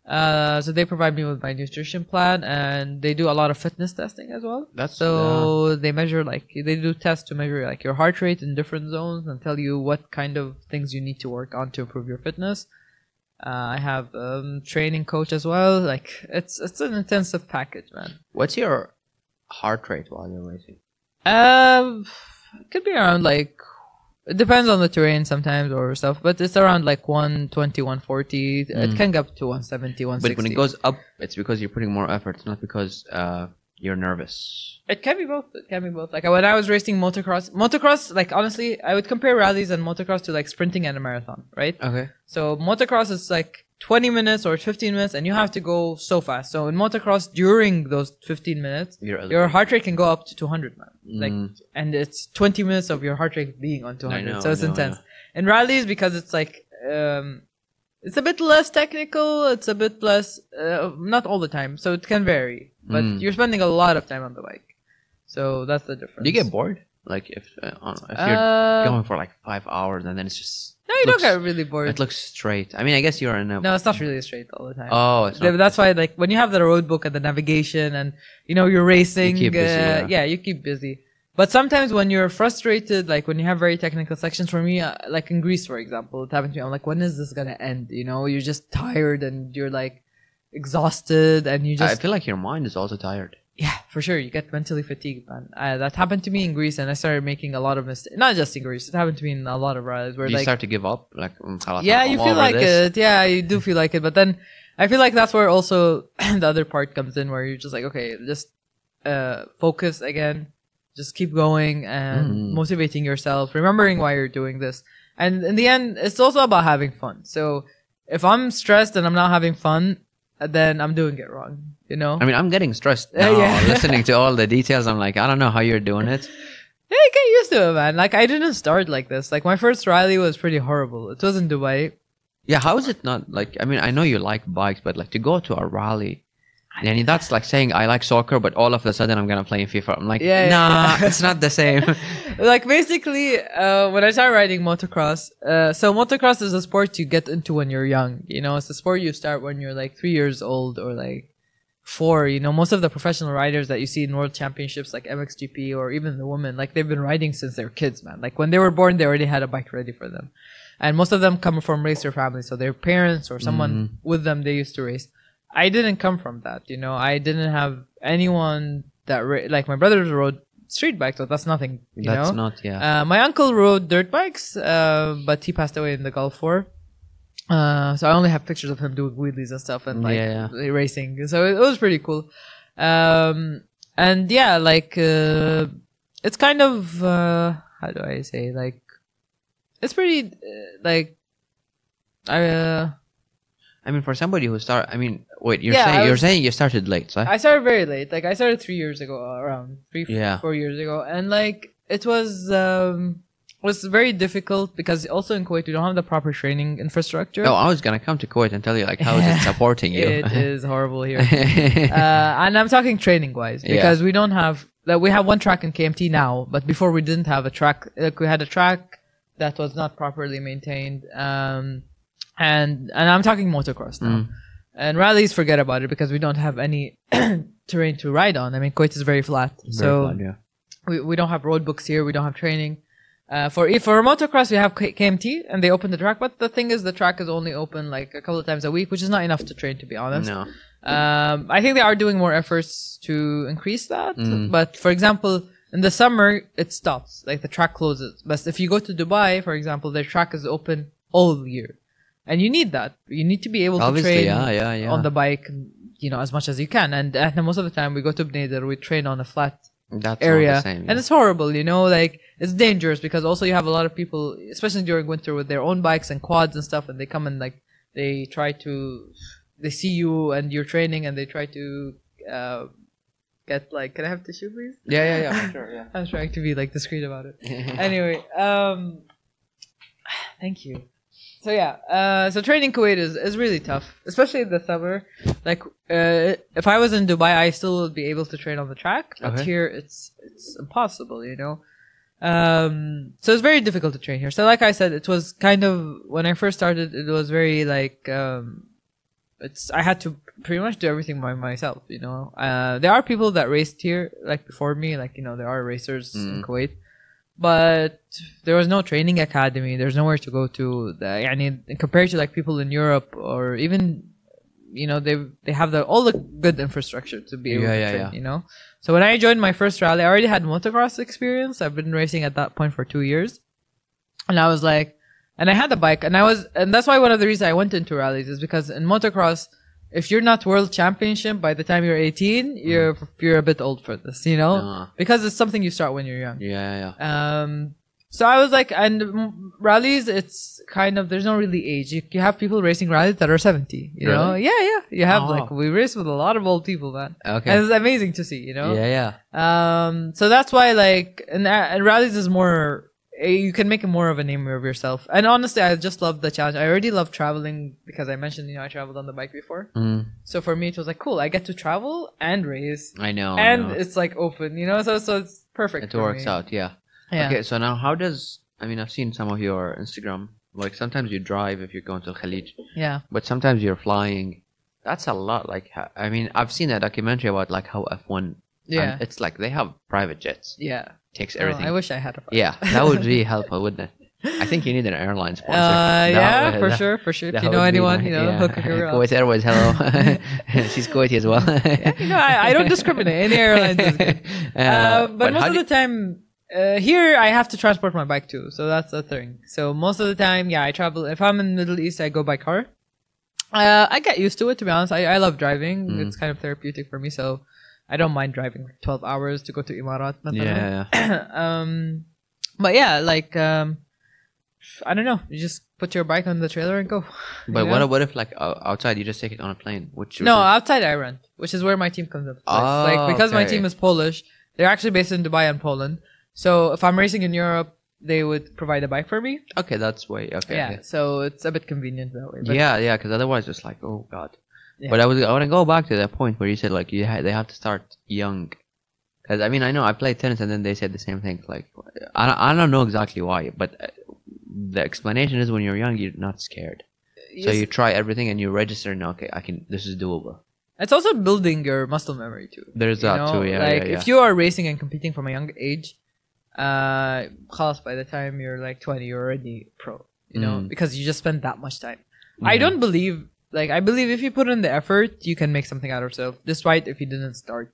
Uh, so they provide me with my nutrition plan, and they do a lot of fitness testing as well. That's So they measure like they do tests to measure like your heart rate in different zones and tell you what kind of things you need to work on to improve your fitness. Uh, I have um, training coach as well. Like it's it's an intensive package, man. What's your heart rate while you're racing? Um, it could be around like it depends on the terrain sometimes or stuff, but it's around like 120, 140. It can go up to 170, 160. But when it goes up, it's because you're putting more effort, not because uh, you're nervous. It can be both. It can be both. Like when I was racing motocross, motocross, like honestly, I would compare rallies and motocross to like sprinting and a marathon, right? Okay. So motocross is like 20 minutes or 15 minutes, and you have to go so fast. So in motocross, during those 15 minutes, You're your heart rate can go up to 200, man. Like, Mm. and it's 20 minutes of your heart rate being on 200. know, so it's know, intense. In rallies, because it's like, um, it's a bit less technical. It's a bit less, uh, not all the time. So it can vary, but Mm. you're spending a lot of time on the bike. So that's the difference. Do you get bored? Like if uh, if you're Uh, going for like five hours and then it's just no, you looks- don't get really bored. it looks straight. I mean, I guess you're in a no, it's not really straight all the time. oh, it's not, that's why like when you have the road book and the navigation and you know you're racing keep busy, uh, yeah. yeah. you keep busy but sometimes when you're frustrated like when you have very technical sections for me uh, like in greece for example it happened to me i'm like when is this gonna end you know you're just tired and you're like exhausted and you just. I feel like your mind is also tired yeah, for sure, you get mentally fatigued, man. Uh, that happened to me in Greece, and I started making a lot of mistakes. Not just in Greece; it happened to me in a lot of rides where you like, start to give up. Like, mm, yeah, you feel like this. it. Yeah, you do feel like it, but then I feel like that's where also (clears throat) the other part comes in, where you're just like, okay, just uh, focus again, just keep going and mm. motivating yourself, remembering why you're doing this, and in the end, it's also about having fun. So if I'm stressed and I'm not having fun, then I'm doing it wrong. You know? I mean, I'm getting stressed (laughs) now. yeah. listening to all the details, I'm like, I don't know how you're doing it. Yeah, get used to it, man. Like I didn't start like this. Like my first rally was pretty horrible. It was in Dubai. Yeah, how is it not like? I mean, I know you like bikes, but like to go to a rally, Mean, that's like saying I like soccer, but all of a sudden I'm gonna play in FIFA. I'm like, Yeah, nah, yeah. it's not the same. (laughs) like basically uh, when i started riding motocross uh, so motocross is a sport you get into when you're young you know it's a sport you start when you're like three years old or like four you know most of the professional riders that you see in world championships like mxgp or even the women like they've been riding since they were kids man like when they were born they already had a bike ready for them and most of them come from racer families so their parents or someone with them they used to race i didn't come from that you know i didn't have anyone that ra- like my brothers rode street bikes so that's nothing you that's know not. Yeah. uh, my uncle rode dirt bikes, uh, but he passed away in the Gulf War. Uh, so I only have pictures of him doing wheelies and stuff and like Yeah, racing. So it, it was pretty cool. Um, and yeah, like uh, it's kind of uh, how do I say like it's pretty uh, like I. Uh, I mean, for somebody who start, I mean, wait, you're Yeah, saying I you're saying you started late, right? I started very late. Like I started three years ago, around three, Yeah. four years ago, and like it was um was very difficult because also in Kuwait we don't have the proper training infrastructure. oh, I was gonna come to Kuwait and tell you like how is it (laughs) supporting you? It is horrible here, (laughs) uh, and I'm talking training wise Yeah. because we don't have that we have one track in KMT now, but before we didn't have a track. Like we had a track that was not properly maintained, um, and and I'm talking motocross now. Mm. And rallies, forget about it because we don't have any (clears throat) terrain to ride on. I mean, Kuwait is very flat, so Very fun, yeah. we, we don't have road books here. We don't have training. Uh, for for motocross, we have KMT and they open the track, but the thing is, the track is only open like a couple of times a week, which is not enough to train, to be honest. No. Um, I think they are doing more efforts to increase that. Mm. But for example, in the summer, it stops. Like the track closes. But if you go to Dubai, for example, their track is open all year. And you need that. You need to be able Obviously, to train yeah, yeah, yeah. on the bike, you know, as much as you can. And, and most of the time, we go to Bneider, we train on a flat That's not area. the same. And it's horrible, you know, like it's dangerous because also you have a lot of people, especially during winter, with their own bikes and quads and stuff, and they come and like they try to, they see you and you're training, and they try to uh, get like, can I have tissue, please? yeah, yeah, yeah, (laughs) for sure, yeah. I'm trying to be like discreet about it. (laughs) anyway, um, (sighs) thank you. So yeah, uh, so training Kuwait is, is really tough, especially in the summer. Like, uh, if I was in Dubai, I still would be able to train on the track, but Okay. here it's it's impossible, you know. Um, so it's very difficult to train here. So like I said, it was kind of when I first started, it was very like um, it's I had to pretty much do everything by myself, you know. Uh, there are people that raced here like before me, like you know there are racers in Mm. Kuwait, but there was no training academy. There's nowhere to go to. I mean, compared to like people in Europe or even, you know, they they have the all the good infrastructure to be able yeah, to yeah, yeah. you know. So when I joined my first rally, I already had motocross experience. I've been racing at that point for two years, and I was like, and I had a bike, and I was, and that's why one of the reasons I went into rallies is because in motocross if you're not world championship by the time you're 18, you're you're a bit old for this, you know, because it's something you start when you're young. yeah, yeah. Um, so I was like, and mm, rallies, it's kind of there's no really age. You, you have people racing rallies that are 70. You know, yeah, yeah. You have Oh, like wow. we race with a lot of old people, man. Okay. And it's amazing to see. You know. Yeah, yeah. Um, so that's why like and, and rallies is more you can make more of a name of yourself. And honestly, I just love the challenge. I already love traveling because I mentioned you know I traveled on the bike before. Mm, So for me, it was like cool. I get to travel and race, I know. I and know. it's like open. You know, so so it's perfect. it works me. out, yeah. Yeah. Okay, so now how does I mean I've seen some of your Instagram. Like sometimes you drive if you're going to Khalij, Yeah. but sometimes you're flying. That's a lot. Like I mean, I've seen a documentary about like how F1. Yeah. it's like they have private jets. Yeah. Takes everything. I wish I had a. yeah, that would be (laughs) helpful, wouldn't it? I think you need an airline sponsor. Uh, yeah, would- for that- sure, for sure. If you know anyone, nice, you know, yeah. hook her up. Kuwait Airways, hello. (laughs) (laughs) She's Kuwaiti as well. You know, I, I don't discriminate. Any airline is good. Uh, but, most of the time, uh, here I have to transport my bike too, so that's the thing. So most of the time, yeah, I travel. If I'm in the Middle East, I go by car. Uh, I get used to it. To be honest, I, I love driving. Mm. It's kind of therapeutic for me, so I don't mind driving 12 hours to go to Imarat. Yeah. (clears throat) um, but yeah, like um, I don't know. You just put your bike on the trailer and go. (laughs) But what, what if like outside you just take it on a plane? Which no, outside I rent, which is where my team comes up. Oh, like because okay. my team is Polish, they're actually based in Dubai and Poland. So if I'm racing in Europe, they would provide a bike for me. Okay, that's way okay. Yeah, okay. so it's a bit convenient that way. yeah, yeah, because otherwise, it's like oh god. But I was I want to go back to that point where you said like you ha- they have to start young, because I mean I know I played tennis and then they said the same thing. Like I don't, I don't know exactly why, but uh, the explanation is when you're young you're not scared, yes. so you try everything and you register and okay I can this is doable. It's also building your muscle memory too. There's that know? too, yeah. Like yeah, yeah. if you are racing and competing from a young age, uh, by the time you're like 20, you're already pro. You know, mm. because you just spend that much time. Mm. I mm-hmm. don't believe like I believe if you put in the effort, you can make something out of yourself. Despite if you didn't start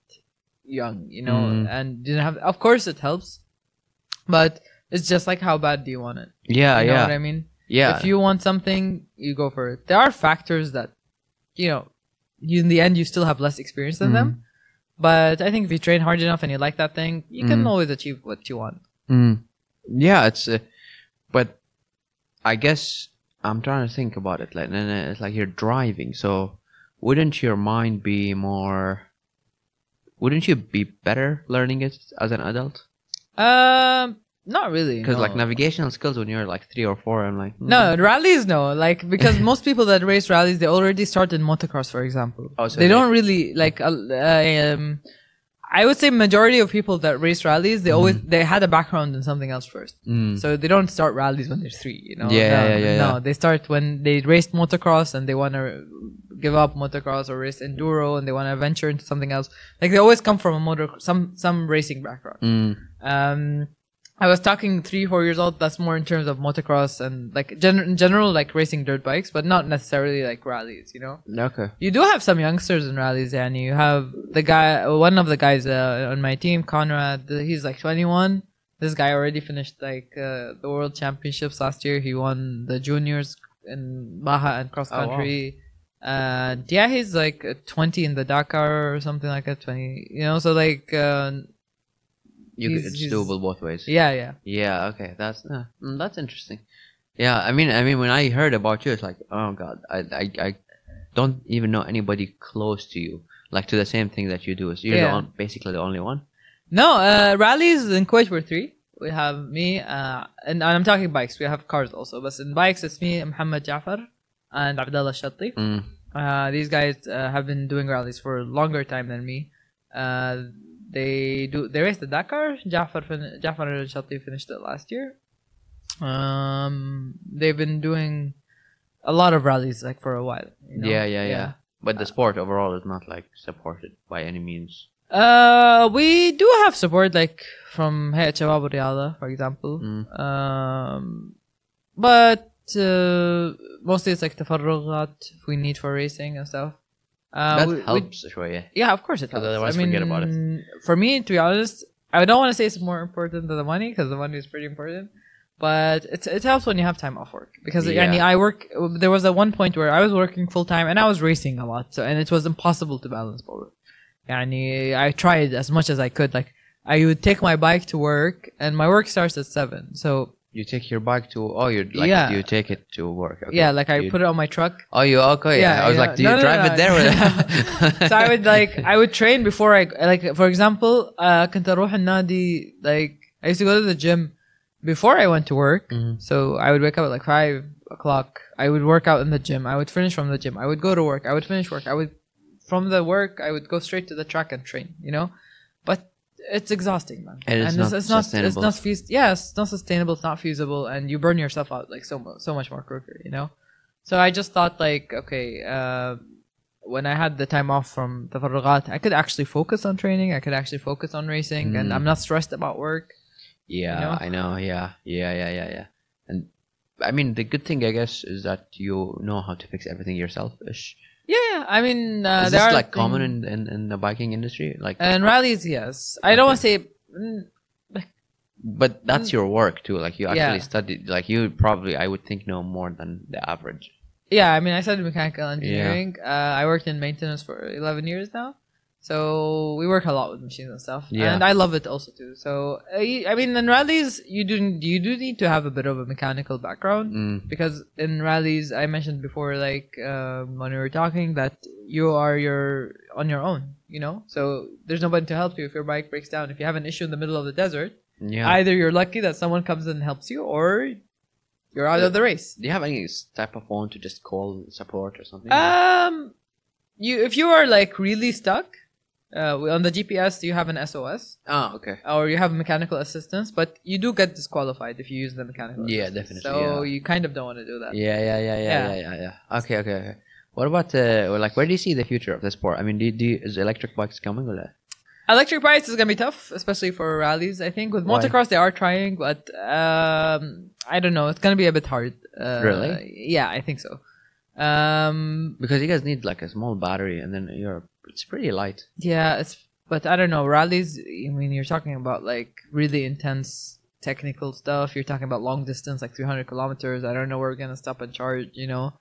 young, you know, Mm. and didn't have. Of course, it helps, but it's just like how bad do you want it? Yeah, You know yeah, what I mean? yeah. If you want something, you go for it. There are factors that, you know, you in the end you still have less experience than them. But I think if you train hard enough and you like that thing, you can Mhm. always achieve what you want. Mm. Yeah, it's, uh, but I guess I'm trying to think about it. Like, and it's like you're driving, so wouldn't your mind be more? Wouldn't you be better learning it as an adult? Um, not really. Because no. like navigational skills when you're like three or four, I'm like mm. No, rallies no. Like because most people that race rallies, they already start in motocross, for example. Oh, so they they- don't really like. Uh, um, I would say majority of people that race rallies, they always they had a background in something else first. Mm. So they don't start rallies when they're three. You know. Yeah, no, yeah, yeah, No, yeah. they start when they raced motocross and they want to give up motocross or race enduro and they want to venture into something else. Like they always come from a motor some some racing background. Mm. Um, I was talking three, four years old. That's more in terms of motocross and like gen- in general, like racing dirt bikes, but not necessarily like rallies. You know, Okay. you do have some youngsters in rallies, and you have the guy, one of the guys uh, on my team, Konrad. He's like 21. This guy already finished like uh, the world championships last year. He won the juniors in Baja and cross country. Oh, wow. yeah, he's like uh, 20 in the Dakar or something like that. 20, you know. So like, uh, You He's- it's he's- doable both ways. yeah, yeah. Yeah. Okay. That's uh, mm, that's interesting. Yeah. I mean, I mean, when I heard about you, it's like, oh god, I I, I don't even know anybody close to you, like to the same thing that you do. So you're the on, basically the only one. No, uh, rallies in Kuwait were three. We have me, uh, and, and I'm talking bikes. We have cars also, but in bikes it's me, Muhammad Jafar, and Abdullah Shatti. Mm. Uh, these guys uh, have been doing rallies for a longer time than me. They do they raced the Dakar. Jafar fin- Jafar finished it last year. Um, they've been doing a lot of rallies like for a while. you know? Yeah, yeah, yeah. But the sport overall is not like supported by any means. Uh, we do have support like from Shabab Riyadh, for example. Mm. Um, but uh, mostly it's like the tafarrugat we need for racing and stuff. Uh, that we- we- helps, sure. Yeah. yeah, of course it helps. otherwise I mean, forget about it. For me, to be honest, I don't want to say it's more important than the money because the money is pretty important. But it it helps when you have time off work because Yeah. yani, I work. There was a one point where I was working full time and I was racing a lot, so and it was impossible to balance both. Yani, I tried as much as I could. Like I would take my bike to work, and my work starts at seven. So You take your bike to oh, you like Yeah. you take it to work. Okay. yeah, like I You- put it on my truck. Oh, you okay? Yeah, I was yeah. like, do No, you no, drive no, it there? (laughs) (laughs) so I would like I would train before I like for example uh كنت اروح النادي like I used to go to the gym before I went to work Mhm. so I would wake up at like five o'clock I would work out in the gym I would finish from the gym I would go to work I would finish work I would from the work I would go straight to the track and train you know but it's exhausting man And it's not it's, not sustainable. it's not feas- yeah it's not sustainable it's not feasible and you burn yourself out like so so much more quicker you know so I just thought like, okay, uh, when I had the time off from the tafarrugat, I could actually focus on training. I could actually focus on racing, and Mm. I'm not stressed about work. yeah, You know? I know. Yeah, yeah, yeah, yeah, yeah. And I mean, the good thing, I guess, is that you know how to fix everything yourself. Ish. Yeah, yeah. I mean, uh, is there this are like common in, in in the biking industry? Like, and rallies, yes. I don't want to say. mm, but that's your work too. Like, you actually Yeah. studied. Like, you probably, I would think, know more than the average. Yeah, I mean, I studied mechanical engineering. Uh, I worked in maintenance for 11 years now. So we work a lot with machines and stuff, Yeah. and I love it also too. So uh, I mean, in rallies, you do you do need to have a bit of a mechanical background. Mm. because in rallies i mentioned before like um, when we were talking that you are your on your own you know so there's nobody to help you if your bike breaks down if you have an issue in the middle of the desert Yeah. either you're lucky that someone comes and helps you or you're out of the race Do you have any type of phone to just call support or something? um you if you are like really stuck uh, on the gps you have an sos oh, okay. or you have mechanical assistance but you do get disqualified if you use the mechanical Yeah, assistance. definitely, so yeah. you kind of don't want to do that Yeah, yeah, yeah, yeah, yeah, yeah, yeah. Okay, okay, okay. What about uh, like where do you see the future of the sport? I mean, do, you- do you, is electric bikes coming or not? Electric bikes is gonna be tough, especially for rallies. I think with Why? motocross they are trying, but um, I don't know. It's gonna be a bit hard. Uh, Really? Yeah, I think so. Um, Because you guys need like a small battery, and then you're it's pretty light. yeah, it's but I don't know. Rallies. I mean, you're talking about like really intense technical stuff. You're talking about long distance, like 300 kilometers. I don't know where we're gonna stop and charge. You know.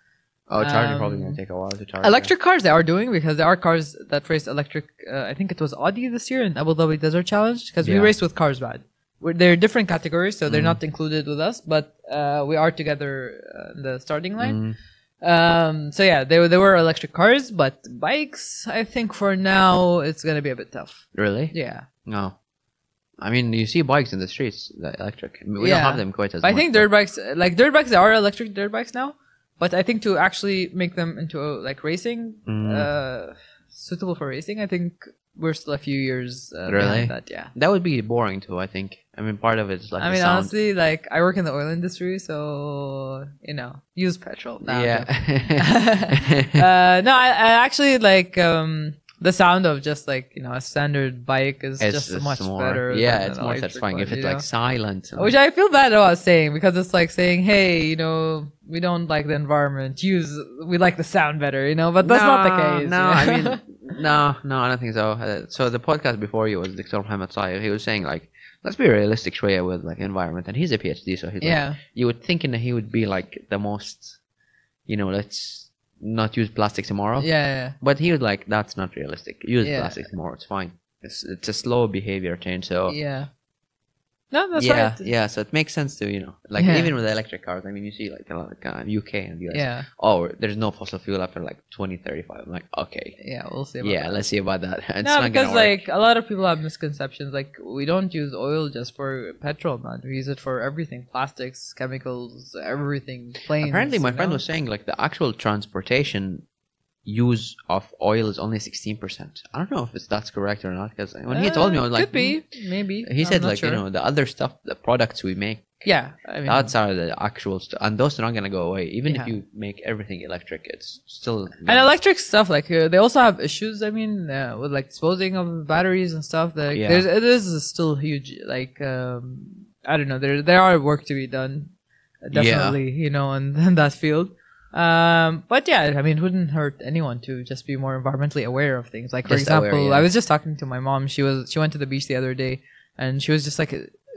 Oh, charging probably Um, gonna take a while to charge. Electric cars they are doing because there are cars that race electric. Uh, I think it was Audi this year in Abu Dhabi Desert Challenge because we Yeah. raced with cars bad. We're, they're different categories, so they're Mhm. not included with us, but uh, we are together uh, in the starting line. Mm, Um, so yeah, they were they were electric cars, but bikes. I think for now it's gonna be a bit tough. really? Yeah, No. I mean, you see bikes in the streets, the electric. I mean, we Yeah. don't have them quite as but I much, think dirt bikes, like dirt bikes, are electric dirt bikes now. but I think to actually make them into like racing, Mm. uh, suitable for racing, I think we're still a few years uh, Really? that. Yeah. That would be boring too. I think. I mean, part of it is like I mean, sound. honestly, like I work in the oil industry, so you know, use petrol. Nah, yeah. (laughs) (laughs) uh, no, I, I actually like um, the sound of just like you know a standard bike is it's just it's much more, better. Yeah, it's more satisfying one, if it's like know? silent. Which I feel bad about saying because it's like saying, hey, you know, we don't like the environment. Use we like the sound better, you know. But that's not the case. No, you I mean, (laughs) no, no, I don't think so. Uh, so the podcast before you was Dr. Muhammad Sayer. He was saying like, let's be realistic, Shreya, with like environment, and he's a PhD, so he's like, yeah, you would think that he would be like the most, you know, let's not use plastic tomorrow. yeah, yeah. But he was like, that's not realistic. Use Yeah. plastic tomorrow. It's fine. It's it's a slow behavior change. So yeah. No, that's yeah, right. yeah. So it makes sense to you know, like Yeah. even with electric cars. I mean, you see like a lot of uh, UK and US. Yeah, Oh, there's no fossil fuel after like 2035. I'm like, okay. yeah. We'll see. About Yeah, that. let's see about that. (laughs) It's no, not because like a lot of people have misconceptions. Like we don't use oil just for petrol, man. We use it for everything: plastics, chemicals, everything. Planes. Apparently, my friend know? was saying like the actual transportation use of oil is only 16%. I don't know if it's, that's correct or not because when he told me, I was Uh, like, could be, maybe. "Hmm." He I'm said like sure. you know the other stuff, the products we make, yeah. I mean, that's are the actual stuff, and those are not gonna go away. Even if you make everything electric, it's still and electric stuff like uh, they also have issues. I mean, uh, with like disposing of batteries and stuff. Like, Yeah. there's it is still huge. Like, um, I don't know. There there are work to be done, uh, Yeah. definitely. You know, in, (laughs) in that field. Um, but yeah, I mean, it wouldn't hurt anyone to just be more environmentally aware of things. Like, for Just aware, example, yeah. I was just talking to my mom. She was she went to the beach the other day, and she was just like,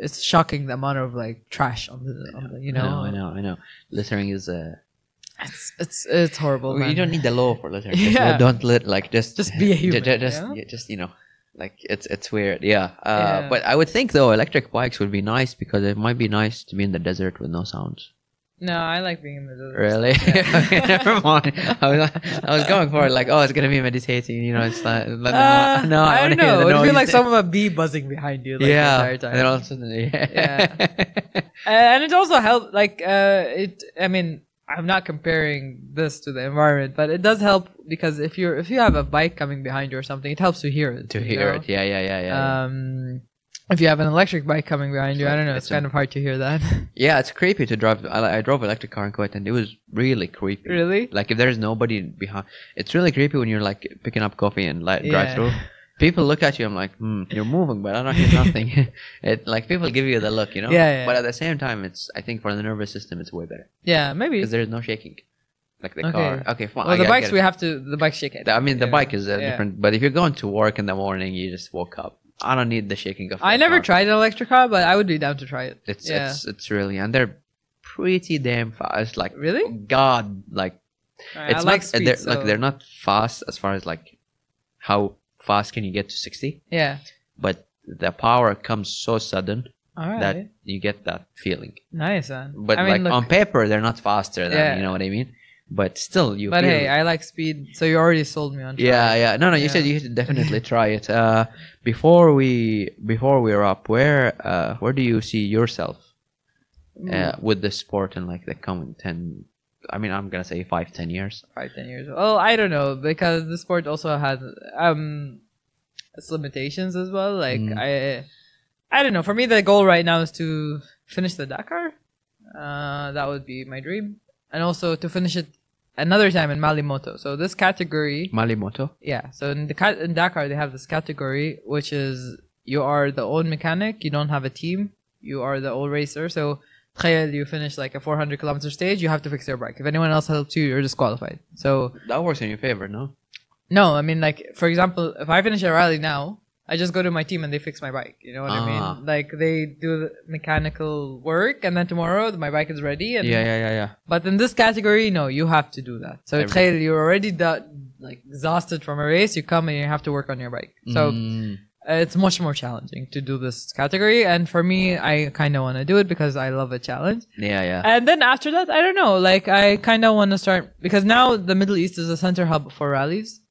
it's shocking the amount of like trash on the, on the you know, I know, I know, I know. Littering is uh, it's it's it's horrible. you man. don't need the law for littering. Just Yeah. don't lit like just Just be a human, ju- just yeah? yeah, just you know, like it's it's weird. Yeah. Uh, Yeah. But I would think though electric bikes would be nice because it might be nice to be in the desert with no sounds. No, I like being in the desert. Really? (laughs) okay, never mind. I was, I was going for it like, oh, it's gonna be meditating. You know, it's like not- Uh, no, I, wanna don't hear know. It would feel like some of a bee buzzing behind you. Like, yeah. The entire And time. then all of a sudden, (laughs) yeah. and it also helps. Like, uh, it. I mean, I'm not comparing this to the environment, but it does help because if you're if you have a bike coming behind you or something, it helps to hear it. to hear know? it. Yeah, yeah, yeah, yeah. yeah. Um, if you have an electric bike coming behind you, I don't know. it's It's, kind a- of hard to hear that. (laughs) yeah, it's creepy to drive. I, I drove electric car in Kuwait, and it was really creepy. really? Like if there's nobody behind, it's really creepy when you're like picking up coffee and like drive through. People look at you. I'm like, hmm, you're moving, but I don't hear nothing. (laughs) (laughs) it like people give you the look, you know. Yeah, yeah. But at the same time, it's I think for the nervous system, it's way better Yeah, maybe. because there's no shaking, like the Okay. car. Okay, fine. Well, I the bikes we have to. The bike shake it. I mean, the Yeah. bike is uh, Yeah. different. But if you're going to work in the morning, you just woke up. I don't need the shaking of. I never car. tried an electric car, but I would be down to try it. It's yeah. it's it's really and they're pretty damn fast. Like Really? God, like I it's like not speed, they're, so- like they're not fast as far as like how fast can you get to 60 Yeah. but the power comes so sudden right. that you get that feeling nice, man. but I mean, like look, on paper they're not faster than Yeah. you know what i mean but still you but feel hey, I like speed, so you already sold me on. trying. yeah yeah no no you Yeah. said you should (laughs) definitely try it uh before we before we wrap where uh where do you see yourself Mm. uh, with the sport in like the coming 10 i mean i'm gonna say five ten years five ten years. Well, I don't know because the sport also has um its limitations as well. Like Mm. I, I don't know. For me, the goal right now is to finish the Dakar. Uh, that would be my dream, and also to finish it another time in Malle Moto. So this category, Malle Moto. Yeah. So in the in Dakar, they have this category which is you are the old mechanic. You don't have a team. You are the old racer. So you finish like a 400 kilometer stage, you have to fix your bike. If anyone else helps you, you're disqualified. So that works in your favor, no? No, I mean like for example, if I finish a rally now, I just go to my team and they fix my bike. You know what. I mean? Ah. Like they do the mechanical work, and then tomorrow my bike is ready. yeah, yeah, yeah, yeah. But in this category, no, you have to do that. So trail, you're already that like exhausted from a race. You come and you have to work on your bike. So. Mm. It's much more challenging to do this category, and for me, I kind of want to do it because I love a challenge. Yeah, yeah. And then after that, I don't know. Like, I kind of want to start because now the Middle East is a center hub for rallies.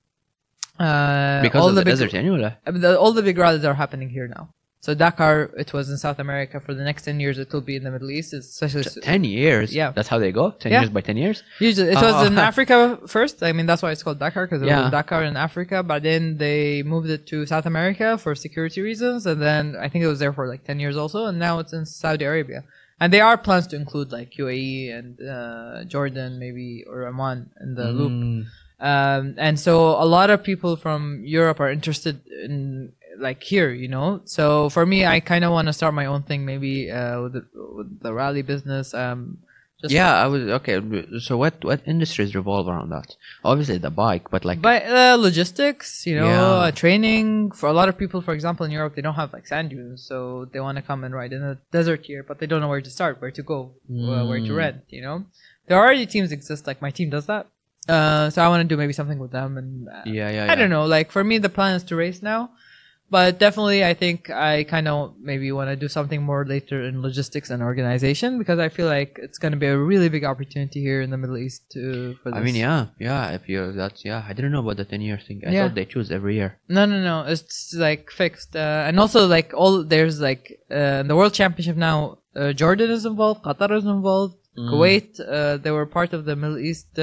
Uh, because all of the, big, desert the, all the big rallies are happening here now. So Dakar, it was in South America. For the next ten years, it will be in the Middle East, especially Ten years. Yeah. That's how they go. Ten Yeah. years by ten years. Usually, it was Oh. in (laughs) Africa first. I mean, that's why it's called Dakar because it Yeah. was Dakar in Africa. But then they moved it to South America for security reasons, and then I think it was there for like ten years also. And now it's in Saudi Arabia. And there are plans to include like UAE and uh, Jordan, maybe or Oman in the loop. Mm. Um, and so a lot of people from Europe are interested in like here, you know. So for me, I kind of want to start my own thing, maybe uh, with, the, with the rally business. Um, just Yeah, I was okay. So what what industries revolve around that? Obviously the bike, but like But uh, logistics, you know, Yeah. uh, training for a lot of people. For example, in Europe, they don't have like sand dunes, so they want to come and ride in the desert here, but they don't know where to start, where to go, uh, where to Mm. rent. You know, there already teams exist. Like my team does that, uh, so I want to do maybe something with them. And uh, yeah, yeah, I don't know. Like for me, the plan is to race now, but definitely, I think I kind of maybe want to do something more later in logistics and organization because I feel like it's going to be a really big opportunity here in the Middle East to. For this. I mean, yeah, yeah. If you that's yeah, I didn't know about the ten year thing. I Yeah. thought they choose every year. No, no, no. It's like fixed, uh, and also like all there's like uh, the World Championship now. Uh, Jordan is involved. Qatar is involved. Mm. Kuwait. Uh, they were part of the Middle East.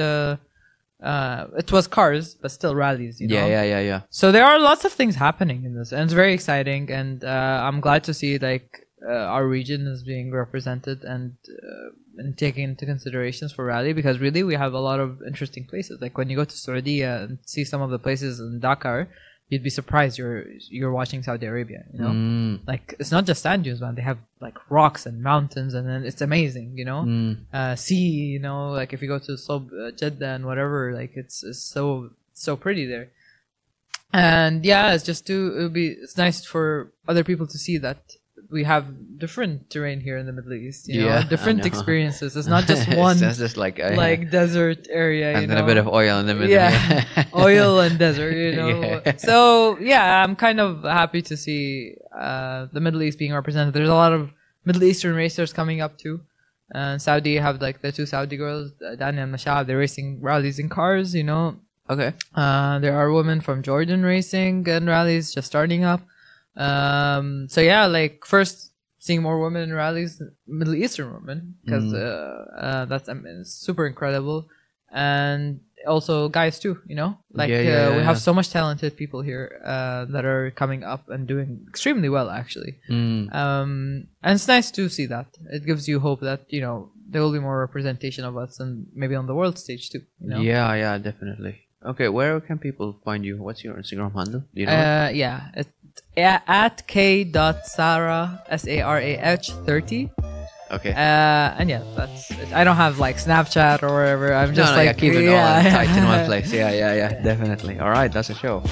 Uh, it was cars, but still rallies. You know? Yeah, yeah, yeah, yeah. So there are lots of things happening in this, and it's very exciting. And uh, I'm glad to see like uh, our region is being represented and uh, and taken into considerations for rally because really we have a lot of interesting places. Like when you go to Saudi and see some of the places in Dakar, you'd be surprised you're you're watching Saudi Arabia. You know, Mm, like it's not just sand dunes, man. They have like rocks and mountains, and then it's amazing. You know, mm. uh, sea. You know, like if you go to Sob, uh, Jeddah and whatever, like it's, it's so so pretty there. And yeah, it's just to it would be it's nice for other people to see that we have different terrain here in the Middle East. You Yeah, know, different experiences. It's (laughs) not just one it's just like uh, like (laughs) desert area. you and then know? a bit of oil in the middle. Yeah. (laughs) oil and desert, you know. Yeah. So yeah, I'm kind of happy to see uh, the Middle East being represented. There's a lot of Middle Eastern racers coming up too. And Saudi have like the two Saudi girls, uh, Dani and Mashab. They're racing rallies in cars, you know. okay. Uh, there are women from Jordan racing and rallies just starting up. Um, so yeah, like first seeing more women in rallies, Middle Eastern women, because Mm. uh, uh, that's I mean, super incredible, and also guys too. You know, like Yeah, uh, yeah, we yeah, have so much talented people here uh, that are coming up and doing extremely well, actually. Mm. Um, and it's nice to see that. It gives you hope that you know there will be more representation of us, and maybe on the world stage too. You know. Yeah, yeah, definitely. Okay, where can people find you? What's your Instagram handle? Do you know? Uh, yeah, it's at k dot sarah s a r a h thirty. okay. Uh, and yeah, that's it. I don't have like Snapchat or whatever. I'm no, just no, like yeah, keep it all tight in one place. (laughs) Yeah, yeah, yeah, definitely. All right, that's a show.